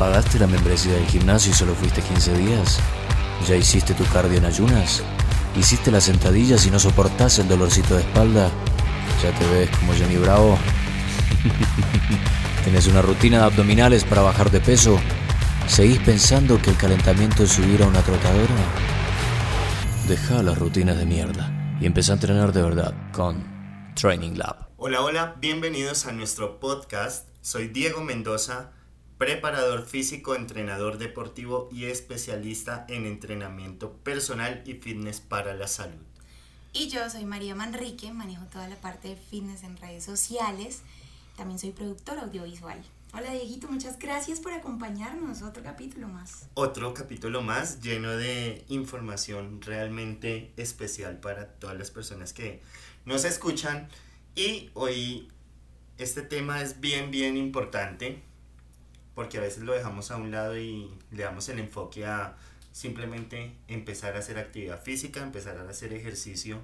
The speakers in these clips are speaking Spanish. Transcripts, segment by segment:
¿Pagaste la membresía del gimnasio y solo fuiste 15 días? ¿Ya hiciste tu cardio en ayunas? ¿Hiciste las sentadillas y no soportás el dolorcito de espalda? ¿Ya te ves como Johnny Bravo? ¿Tenés una rutina de abdominales para bajar de peso? ¿Seguís pensando que el calentamiento es subir a una trotadora? Deja las rutinas de mierda y empezá a entrenar de verdad con Training Lab. Hola, hola, bienvenidos a nuestro podcast. Soy Diego Mendoza, preparador físico, entrenador deportivo y especialista en entrenamiento personal y fitness para la salud. Y yo soy María Manrique, manejo toda la parte de fitness en redes sociales. También soy productora audiovisual. Hola Dieguito, muchas gracias por acompañarnos. Otro capítulo más. Otro capítulo más lleno de información realmente especial para todas las personas que nos escuchan. Y hoy este tema es bien, bien importante porque a veces lo dejamos a un lado y le damos el enfoque a simplemente empezar a hacer actividad física, empezar a hacer ejercicio,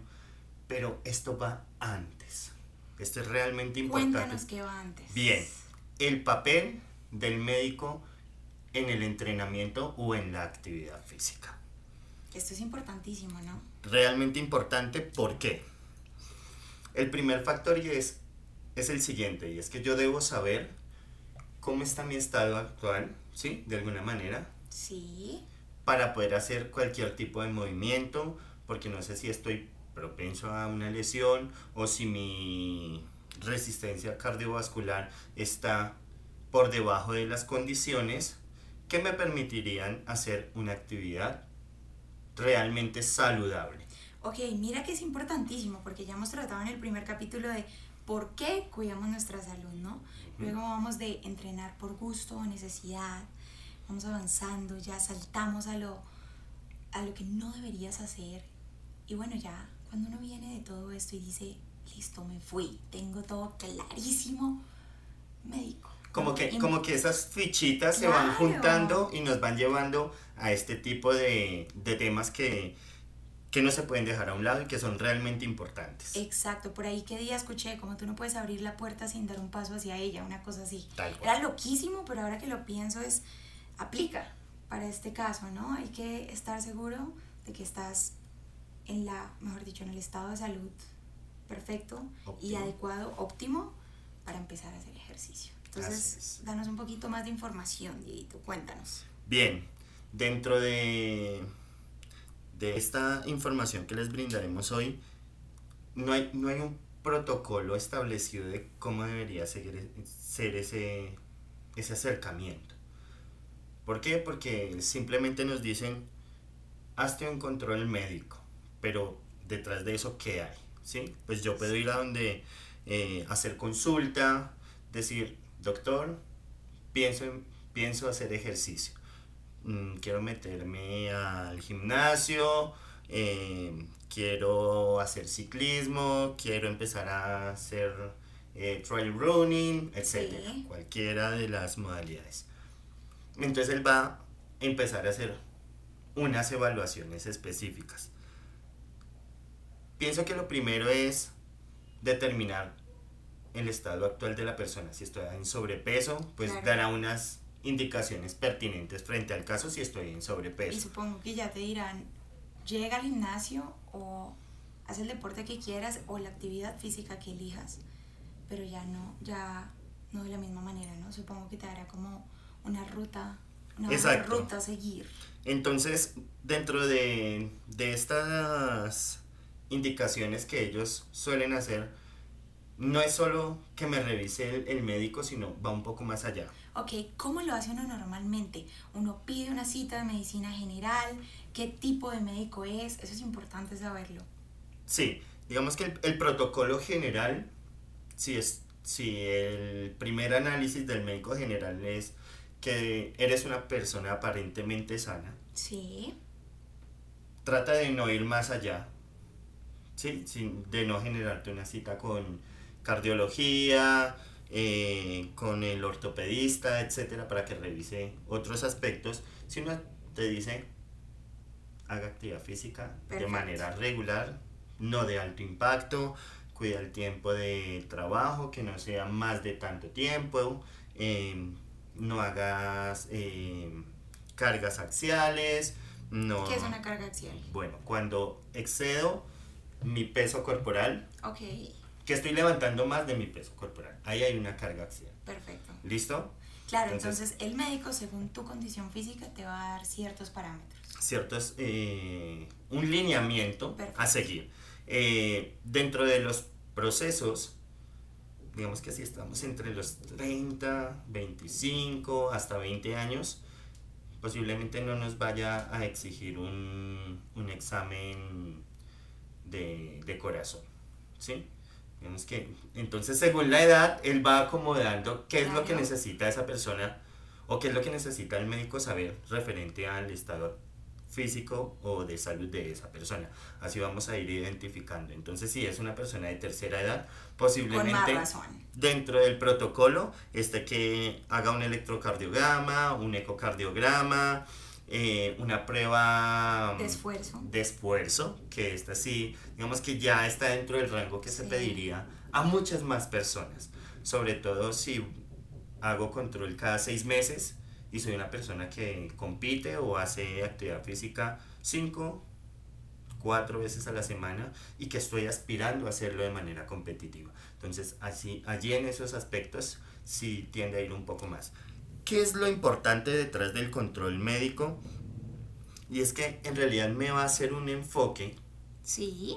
pero esto va antes. Esto es realmente importante. Cuéntanos qué va antes. Bien, el papel del médico en el entrenamiento o en la actividad física. Esto es importantísimo, ¿no? Realmente importante, ¿por qué? El primer factor y es, es el siguiente, y es que yo debo saber cómo está mi estado actual, ¿sí? De alguna manera. Sí. Para poder hacer cualquier tipo de movimiento, porque no sé si estoy propenso a una lesión o si mi resistencia cardiovascular está por debajo de las condiciones que me permitirían hacer una actividad realmente saludable. Ok, mira que es importantísimo porque ya hemos tratado en el primer capítulo de por qué cuidamos nuestra salud, ¿no? Luego vamos de entrenar por gusto o necesidad, vamos avanzando, ya saltamos a lo, a lo que no deberías hacer. Y bueno, ya cuando uno viene de todo esto y dice, listo, me fui, tengo todo clarísimo, médico. Como que, como que esas fichitas se van juntando y nos van llevando a este tipo de, de temas que, que no se pueden dejar a un lado y que son realmente importantes. Exacto, por ahí que día escuché como tú no puedes abrir la puerta sin dar un paso hacia ella, una cosa así. Era loquísimo, pero ahora que lo pienso es, aplica para este caso, ¿no? Hay que estar seguro de que estás en la, mejor dicho, en el estado de salud perfecto y adecuado, óptimo, para empezar a hacer ejercicio. Entonces, danos un poquito más de información, Dieguito, cuéntanos. Bien, dentro de de esta información que les brindaremos hoy, no hay, no hay un protocolo establecido de cómo debería ser, ser ese, ese acercamiento. ¿Por qué? Porque simplemente nos dicen, hazte un control médico, pero detrás de eso, ¿qué hay? ¿Sí? Pues yo puedo ir a donde eh, hacer consulta, decir, doctor, pienso, pienso hacer ejercicio Mm, quiero meterme al gimnasio, eh, quiero hacer ciclismo, quiero empezar a hacer eh, trail running, etc. Cualquiera de las modalidades. Entonces él va a empezar a hacer unas evaluaciones específicas. Pienso que lo primero es determinar el estado actual de la persona. Si está en sobrepeso, pues dará unas indicaciones pertinentes frente al caso si estoy en sobrepeso. Y supongo que ya te dirán, llega al gimnasio o haz el deporte que quieras o la actividad física que elijas, pero ya no, ya no de la misma manera, ¿no? Supongo que te dará como una ruta, una ruta a seguir. Entonces, dentro de, de estas indicaciones que ellos suelen hacer, no es solo que me revise el, médico, sino va un poco más allá. Ok, ¿cómo lo hace uno normalmente? Uno pide una cita de medicina general, qué tipo de médico es, eso es importante saberlo. Sí, digamos que el, protocolo general, si, es, si el primer análisis del médico general es que eres una persona aparentemente sana. Sí. Trata de no ir más allá, ¿sí? de no generarte una cita con cardiología, eh, con el ortopedista, etcétera, para que revise otros aspectos. Si uno te dice, haga actividad física de manera regular, no de alto impacto, cuida el tiempo de trabajo, que no sea más de tanto tiempo, em, no hagas eh, cargas axiales. No, ¿Qué es una carga axial? Bueno, cuando excedo mi peso corporal, Ok, que estoy levantando más de mi peso corporal, ahí hay una carga axial. perfecto. ¿Listo? Claro, Entonces- entonces, el médico, según tu condición física, te va a dar ciertos parámetros. Cierto, es eh, un lineamiento Perfecto. a seguir. Eh, dentro de los procesos, digamos que si estamos entre los 30, 25, hasta 20 años, posiblemente no nos vaya a exigir un, un examen de, de corazón. ¿Sí? Digamos que, entonces, según la edad, él va acomodando qué es lo que necesita esa persona o qué es lo que necesita el médico saber referente al estado físico o de salud de esa persona. Así vamos a ir identificando. Entonces, si es una persona de tercera edad, posiblemente dentro del protocolo este que haga un electrocardiograma, un ecocardiograma, eh, una prueba De esfuerzo. de esfuerzo, que esta sí, digamos que ya está dentro del rango que se pediría a muchas más personas, sobre todo si hago control cada seis meses y soy una persona que compite o hace actividad física cinco, cuatro veces a la semana y que estoy aspirando a hacerlo de manera competitiva. Entonces, así, allí en esos aspectos sí tiende a ir un poco más. ¿Qué es lo importante detrás del control médico? Y es que en realidad me va a hacer un enfoque Sí,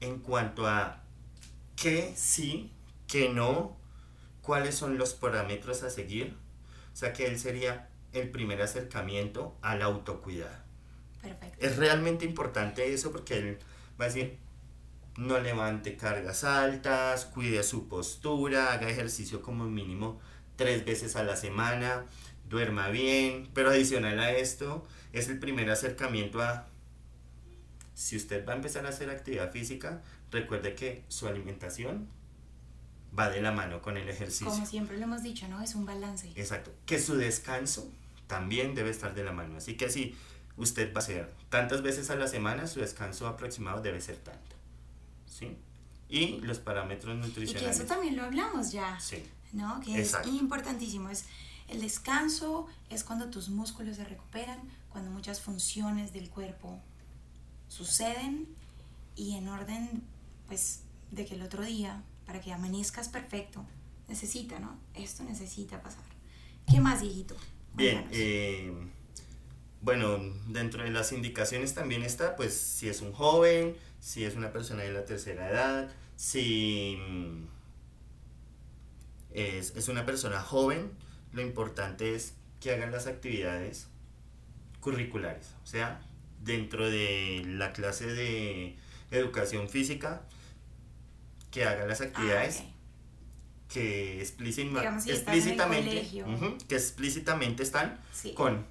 en cuanto a qué sí, qué no, cuáles son los parámetros a seguir. O sea que él sería el primer acercamiento al autocuidado. perfecto. Es realmente importante eso porque él va a decir, no levante cargas altas, cuide su postura, haga ejercicio como mínimo tres veces a la semana, duerma bien, pero adicional a esto es el primer acercamiento a, si usted va a empezar a hacer actividad física, recuerde que su alimentación va de la mano con el ejercicio. Como siempre lo hemos dicho, ¿no? Es un balance. Exacto. Que su descanso también debe estar de la mano. Así que si usted va a hacer tantas veces a la semana, su descanso aproximado debe ser tanto. ¿Sí? Y los parámetros Y que nutricionales. eso también lo hablamos ya, Sí. ¿No? Que Exacto. es importantísimo. Es el descanso es cuando tus músculos se recuperan, cuando muchas funciones del cuerpo suceden y en orden, pues, de que el otro día, para que amanezcas perfecto, necesita, ¿no? Esto necesita pasar. ¿Qué más, hijito? Bien, eh, bueno, dentro de las indicaciones también está, pues, si es un joven, si es una persona de la tercera edad, si mm, es, es una persona joven, lo importante es que hagan las actividades curriculares, o sea, dentro de la clase de educación física, que hagan las Ah, actividades que explícima- Digamos, si explícitamente, que explícitamente están Sí. con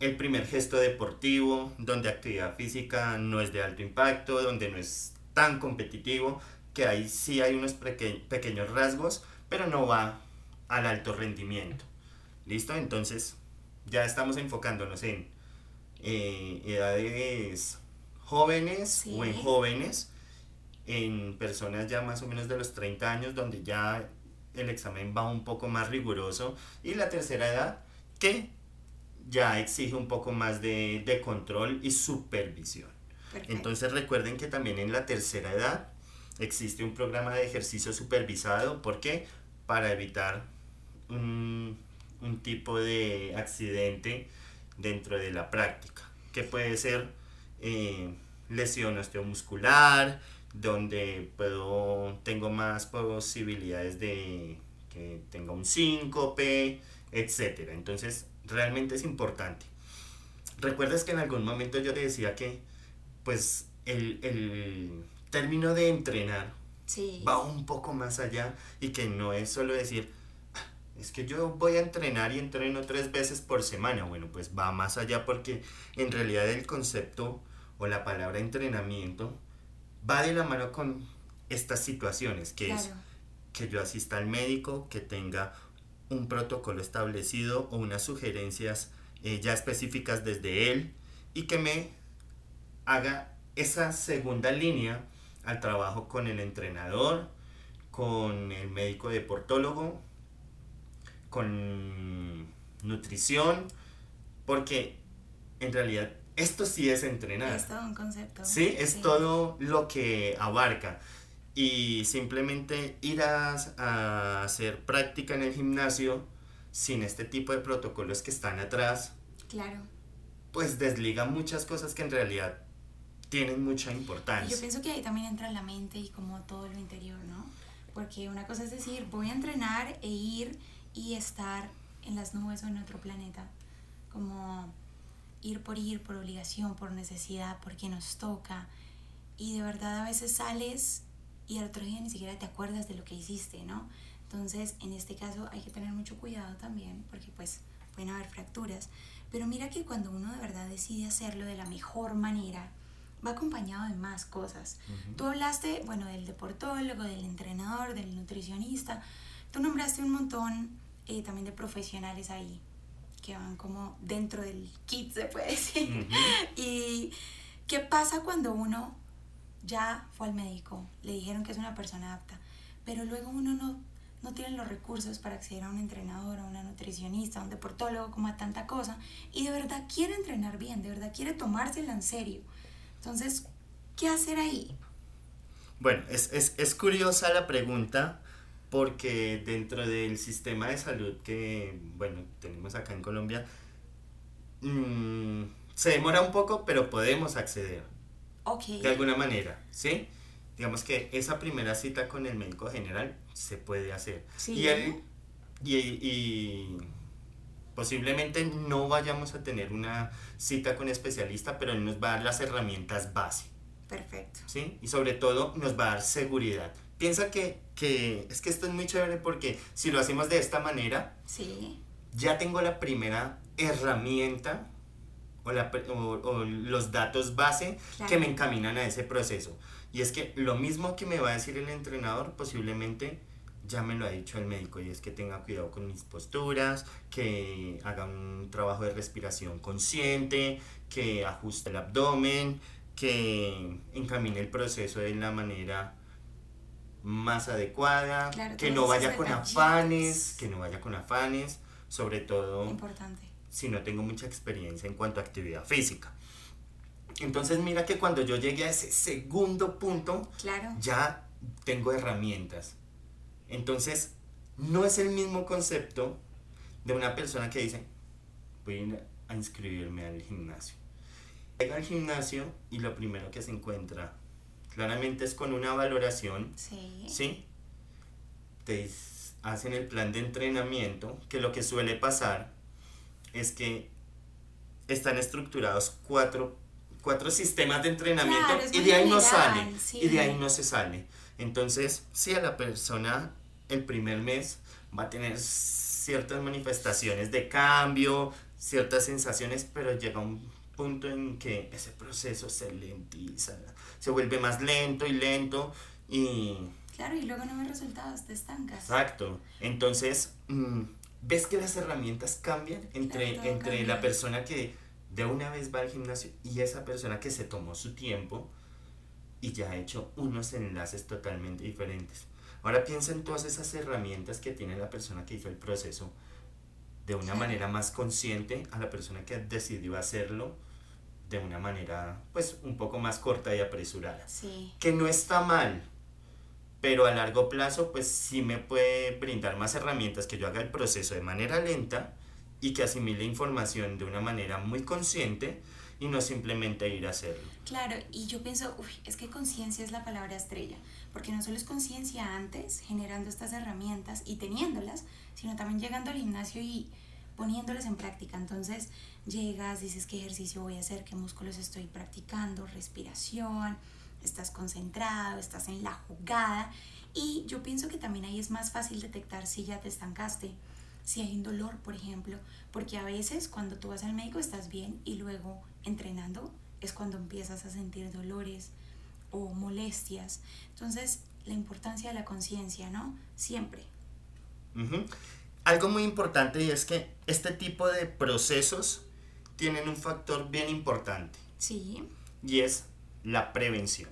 el primer gesto deportivo, donde actividad física no es de alto impacto, donde no es tan competitivo, que ahí sí hay unos peque- pequeños rasgos, pero no va al alto rendimiento. ¿Listo? Entonces ya estamos enfocándonos en eh, edades jóvenes Sí. o en jóvenes, en personas ya más o menos de los 30 años, donde ya el examen va un poco más riguroso, y la tercera edad, que ya exige un poco más de, de control y supervisión. Perfecto. Entonces recuerden que también en la tercera edad existe un programa de ejercicio supervisado. ¿Por qué? Para evitar un, un tipo de accidente dentro de la práctica, que puede ser eh, lesión osteomuscular, donde puedo, tengo más posibilidades de que tenga un síncope, etc. Entonces, realmente es importante. ¿Recuerdas que en algún momento yo te decía que pues el, el término de entrenar sí. va un poco más allá y que no es solo decir, "Ah, es que yo voy a entrenar y entreno tres veces por semana. Bueno, pues va más allá porque en realidad el concepto o la palabra entrenamiento va de la mano con estas situaciones, que es que yo asista al médico, que tenga un protocolo establecido o unas sugerencias eh, ya específicas desde él y que me haga esa segunda línea al trabajo con el entrenador, con el médico deportólogo con nutrición, porque en realidad esto sí es entrenar. Es todo un concepto. Sí, es todo lo que abarca. Y simplemente ir a, a, hacer práctica en el gimnasio sin este tipo de protocolos que están atrás. Claro. Pues desliga muchas cosas que en realidad tienen mucha importancia. Yo pienso que ahí también entra la mente y como todo lo interior, ¿no? Porque una cosa es decir, voy a entrenar e ir y estar en las nubes o en otro planeta. Como ir por ir, por obligación, por necesidad, porque nos toca. Y de verdad a veces sales y al otro día ni siquiera te acuerdas de lo que hiciste, ¿no? Entonces, en este caso hay que tener mucho cuidado también, porque pues pueden haber fracturas. Pero mira que cuando uno de verdad decide hacerlo de la mejor manera, va acompañado de más cosas. Tú hablaste, bueno, del deportólogo, del entrenador, del nutricionista. Tú nombraste un montón eh, también de profesionales ahí que van como dentro del kit, se puede decir. y qué pasa cuando uno ya fue al médico, le dijeron que es una persona apta, pero luego uno no, no tiene los recursos para acceder a un entrenador, a una nutricionista, a un deportólogo, como a tanta cosa, y de verdad quiere entrenar bien, de verdad quiere tomársela en serio. Entonces, ¿qué hacer ahí? Bueno, es, es, es curiosa la pregunta porque dentro del sistema de salud que, bueno, tenemos acá en Colombia, mm, se demora un poco, pero podemos acceder. De alguna manera, ¿sí? Digamos que esa primera cita con el médico general se puede hacer. Y, él, y, y posiblemente no vayamos a tener una cita con especialista, pero él nos va a dar las herramientas base. Perfecto. ¿Sí? Y sobre todo nos va a dar seguridad piensa que, es que esto es muy chévere porque si lo hacemos de esta manera, sí. ya tengo la primera herramienta o, los datos base que me encaminan a ese proceso. Y es que lo mismo que me va a decir el entrenador, posiblemente ya me lo ha dicho el médico, y es que tenga cuidado con mis posturas, que haga un trabajo de respiración consciente, que ajuste el abdomen, que encamine el proceso de la manera más adecuada, que no vaya con afanes, que no vaya con afanes, sobre todo Importante. si no tengo mucha experiencia en cuanto a actividad física. Entonces mira que cuando yo llegué a ese segundo punto, ya tengo herramientas. Entonces, no es el mismo concepto de una persona que dice, voy a inscribirme al gimnasio. Llega al gimnasio y lo primero que se encuentra Claramente es con una valoración. Sí. ¿Sí? Te hacen el plan de entrenamiento, que lo que suele pasar es que están estructurados cuatro, cuatro sistemas de entrenamiento y de ahí no sale. Y de ahí no se sale. Entonces, si a la persona el primer mes va a tener ciertas manifestaciones de cambio, ciertas sensaciones, pero llega un punto en que ese proceso se lentiza, se vuelve más lento y lento y... Claro, y luego no ves resultados, te estancas. Exacto. Entonces, mm, ves que las herramientas cambian entre, entre la persona que de una vez va al gimnasio y esa persona que se tomó su tiempo y ya ha hecho unos enlaces totalmente diferentes. Ahora piensa en todas esas herramientas que tiene la persona que hizo el proceso de una manera más consciente a la persona que decidió hacerlo de una manera pues un poco más corta y apresurada. Sí. Que no está mal, pero a largo plazo pues sí me puede brindar más herramientas que yo haga el proceso de manera lenta y que asimile información de una manera muy consciente y no simplemente ir a hacerlo. Claro, y yo pienso, uy, es que conciencia es la palabra estrella, porque no solo es conciencia antes, generando estas herramientas y teniéndolas, sino también llegando al gimnasio y poniéndolas en práctica. Entonces llegas, dices qué ejercicio voy a hacer, qué músculos estoy practicando, respiración, estás concentrado, estás en la jugada. Y yo pienso que también ahí es más fácil detectar si ya te estancaste, si hay un dolor, por ejemplo, porque a veces cuando tú vas al médico estás bien y luego entrenando es cuando empiezas a sentir dolores o molestias. Entonces, la importancia de la conciencia, ¿no? Siempre algo muy importante y es que este tipo de procesos tienen un factor bien importante. Sí. Y es la prevención.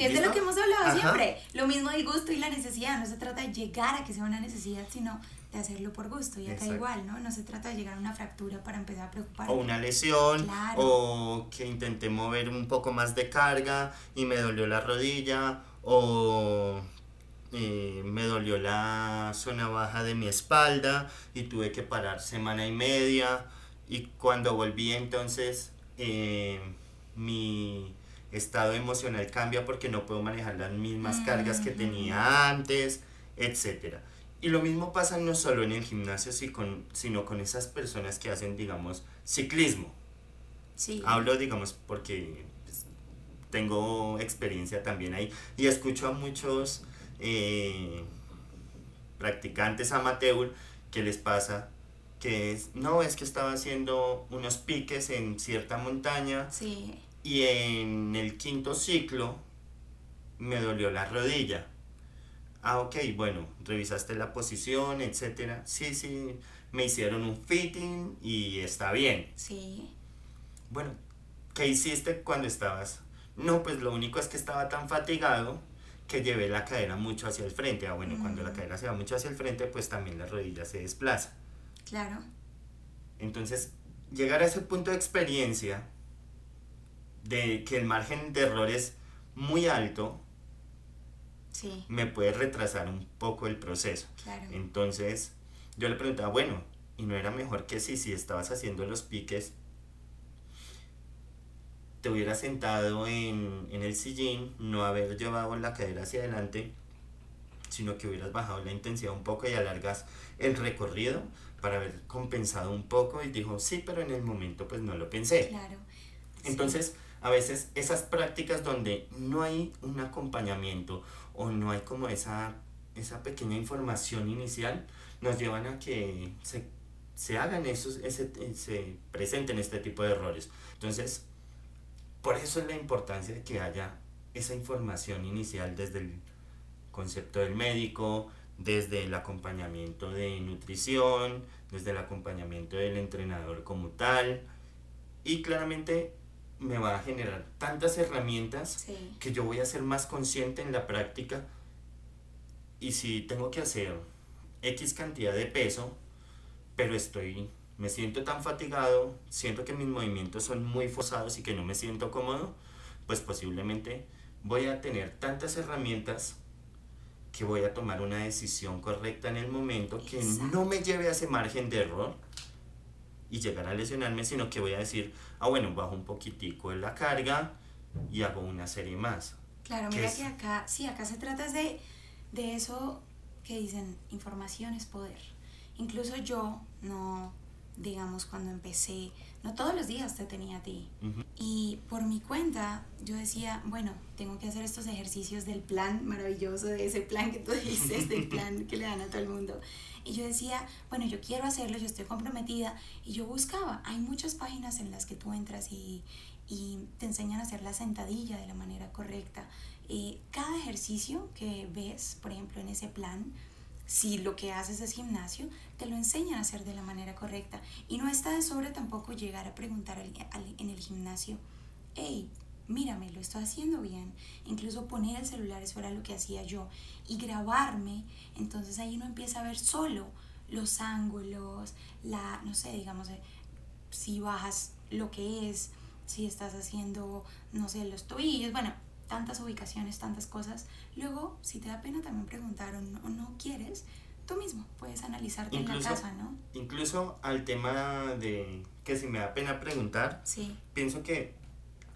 Que es de lo que hemos hablado siempre. Lo mismo del gusto y la necesidad. No se trata de llegar a que sea una necesidad, sino de hacerlo por gusto. Y acá igual, ¿no? No se trata de llegar a una fractura para empezar a preocupar. O una lesión, o que intenté mover un poco más de carga y me dolió la rodilla, o eh, me dolió la zona baja de mi espalda y tuve que parar semana y media. Y cuando volví entonces, eh, mi estado emocional cambia porque no puedo manejar las mismas cargas que tenía antes, etcétera. Y lo mismo pasa no solo en el gimnasio, sino con esas personas que hacen, digamos, ciclismo. Sí. Hablo, digamos, porque pues, tengo experiencia también ahí y escucho a muchos eh, practicantes amateur que les pasa que es, no, es que estaba haciendo unos piques en cierta montaña y en el quinto ciclo me dolió la rodilla Ah, ok, bueno, revisaste la posición, etcétera. Sí, sí, me hicieron un fitting y está bien. Sí. Bueno, ¿qué hiciste cuando estabas? No, pues lo único es que estaba tan fatigado que llevé la cadera mucho hacia el frente. Ah, bueno, cuando la mm. cadera se va mucho hacia el frente, pues también la rodilla se desplaza. Claro. Entonces, llegar a ese punto de experiencia de que el margen de error es muy alto, me puede retrasar un poco el proceso. Entonces, yo le preguntaba, bueno, ¿y no era mejor que si, si estabas haciendo los piques, te hubieras sentado en, en el sillín, no haber llevado la cadera hacia adelante, sino que hubieras bajado la intensidad un poco y alargas el recorrido para haber compensado un poco? Y dijo, sí, pero en el momento pues no lo pensé. Claro. Entonces, a veces esas prácticas donde no hay un acompañamiento o no hay como esa, esa pequeña información inicial, nos llevan a que se, hagan esos, ese, se presenten este tipo de errores. Entonces, por eso es la importancia de que haya esa información inicial desde el concepto del médico, desde el acompañamiento de nutrición, desde el acompañamiento del entrenador como tal. Y claramente me va a generar tantas herramientas que yo voy a ser más consciente en la práctica. Y si tengo que hacer X cantidad de peso, pero estoy, me siento tan fatigado, siento que mis movimientos son muy forzados y que no me siento cómodo, pues posiblemente voy a tener tantas herramientas que voy a tomar una decisión correcta en el momento que no me lleve a ese margen de error y llegar a lesionarme, sino que voy a decir, ah, bueno, bajo un poquitico en la carga y hago una serie más. Claro, mira que acá, sí, acá se trata de, de eso que dicen, información es poder. Incluso yo, no, digamos, cuando empecé, no todos los días te tenía a ti. Y por mi cuenta, yo decía, bueno, tengo que hacer estos ejercicios del plan maravilloso, de ese plan que tú dices, del plan que le dan a todo el mundo. Y yo decía, bueno, yo quiero hacerlo, yo estoy comprometida. Y yo buscaba, hay muchas páginas en las que tú entras y, y te enseñan a hacer la sentadilla de la manera correcta. Eh, cada ejercicio que ves, por ejemplo, en ese plan, si lo que haces es gimnasio, te lo enseñan a hacer de la manera correcta. Y no está de sobre tampoco llegar a preguntar en el gimnasio, hey, mírame, lo estoy haciendo bien. Incluso poner el celular, eso era lo que hacía yo. Y grabarme, entonces ahí uno empieza a ver solo los ángulos, la, no sé, digamos, eh, si bajas lo que es, si estás haciendo, no sé, los tobillos, bueno, tantas ubicaciones, tantas cosas. Luego, si te da pena también preguntar o no, quieres, tú mismo puedes analizarte en la casa, ¿no? Incluso al tema de que si me da pena preguntar, sí. pienso que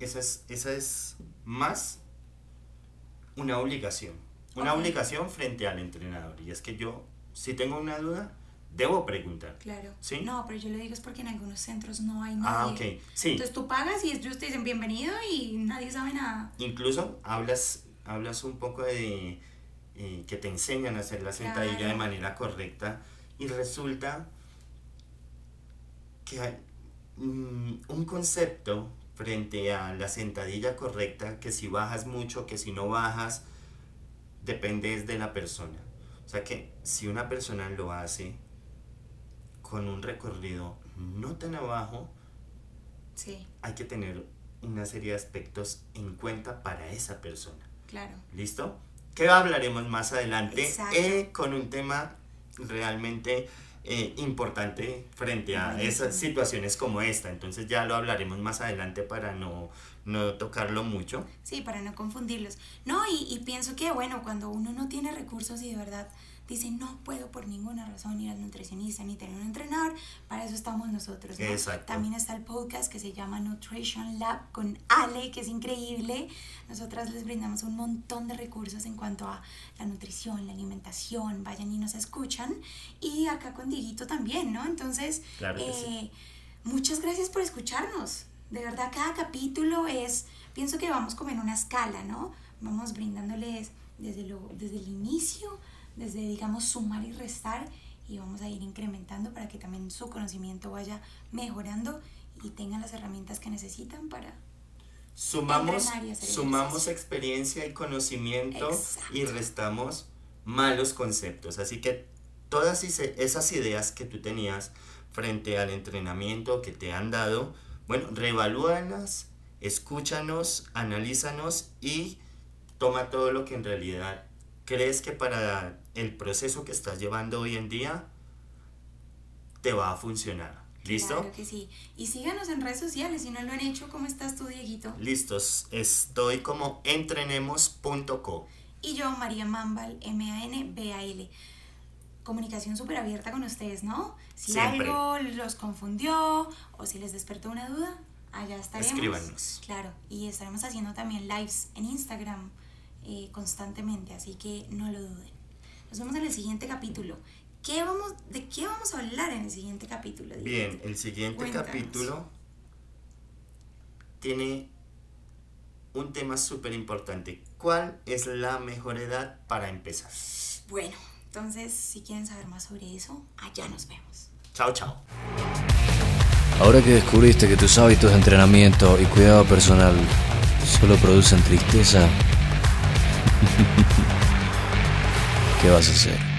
esa es, esa es más una obligación. Una obligación frente al entrenador. Y es que yo, si tengo una duda, debo preguntar. Claro. ¿Sí? No, pero yo lo digo es porque en algunos centros no hay ah, nadie. Ah, ok. Sí. Entonces tú pagas y ellos te dicen bienvenido y nadie sabe nada. Incluso hablas, hablas un poco de eh, que te enseñan a hacer la sentadilla de manera correcta y resulta que hay mm, un concepto frente a la sentadilla correcta, que si bajas mucho, que si no bajas, depende de la persona. O sea que si una persona lo hace con un recorrido no tan abajo, hay que tener una serie de aspectos en cuenta para esa persona. Claro. ¿Listo? Que hablaremos más adelante eh, con un tema realmente eh, importante frente a esas situaciones como esta. Entonces ya lo hablaremos más adelante para no, no tocarlo mucho. Sí, para no confundirlos. No, y, y pienso que, bueno, cuando uno no tiene recursos y de verdad dice no puedo por ninguna razón ir al nutricionista ni tener un entrenador, para eso estamos nosotros. También está el podcast que se llama Nutrition Lab con Ale, que es increíble. Nosotras les brindamos un montón de recursos en cuanto a la nutrición, la alimentación, vayan y nos escuchan. Y acá con Diguito también, ¿no? Entonces, eh, muchas gracias por escucharnos. De verdad, cada capítulo es, pienso que vamos como en una escala, ¿no? Vamos brindándoles desde, lo, desde el inicio desde, digamos, sumar y restar y vamos a ir incrementando para que también su conocimiento vaya mejorando y tengan las herramientas que necesitan para sumamos sumamos experiencia y conocimiento y restamos malos conceptos. Así que todas esas ideas que tú tenías frente al entrenamiento que te han dado bueno reevalúalas escúchanos analízanos y toma todo lo que en realidad crees que para el proceso que estás llevando hoy en día te va a funcionar. ¿Listo? Claro que sí. Y síganos en redes sociales si no lo han hecho. ¿Cómo estás tú, Dieguito? Listos. Estoy como entrenemos.co. Y yo, María Mambal, M-A-N-B-A-L. Comunicación súper abierta con ustedes, ¿no? Si algo los confundió o si les despertó una duda, allá estaremos. Escríbanos. Claro. Y estaremos haciendo también lives en Instagram eh, constantemente, así que no lo duden. Nos vemos en el siguiente capítulo. ¿Qué vamos, ¿De qué vamos a hablar en el siguiente capítulo? Bien, el siguiente capítulo tiene un tema súper importante. ¿Cuál es la mejor edad para empezar? Bueno, entonces si quieren saber más sobre eso, allá nos vemos. Chao, chao. Ahora que descubriste que tus hábitos de entrenamiento y cuidado personal solo producen tristeza, ¿Qué vas a hacer?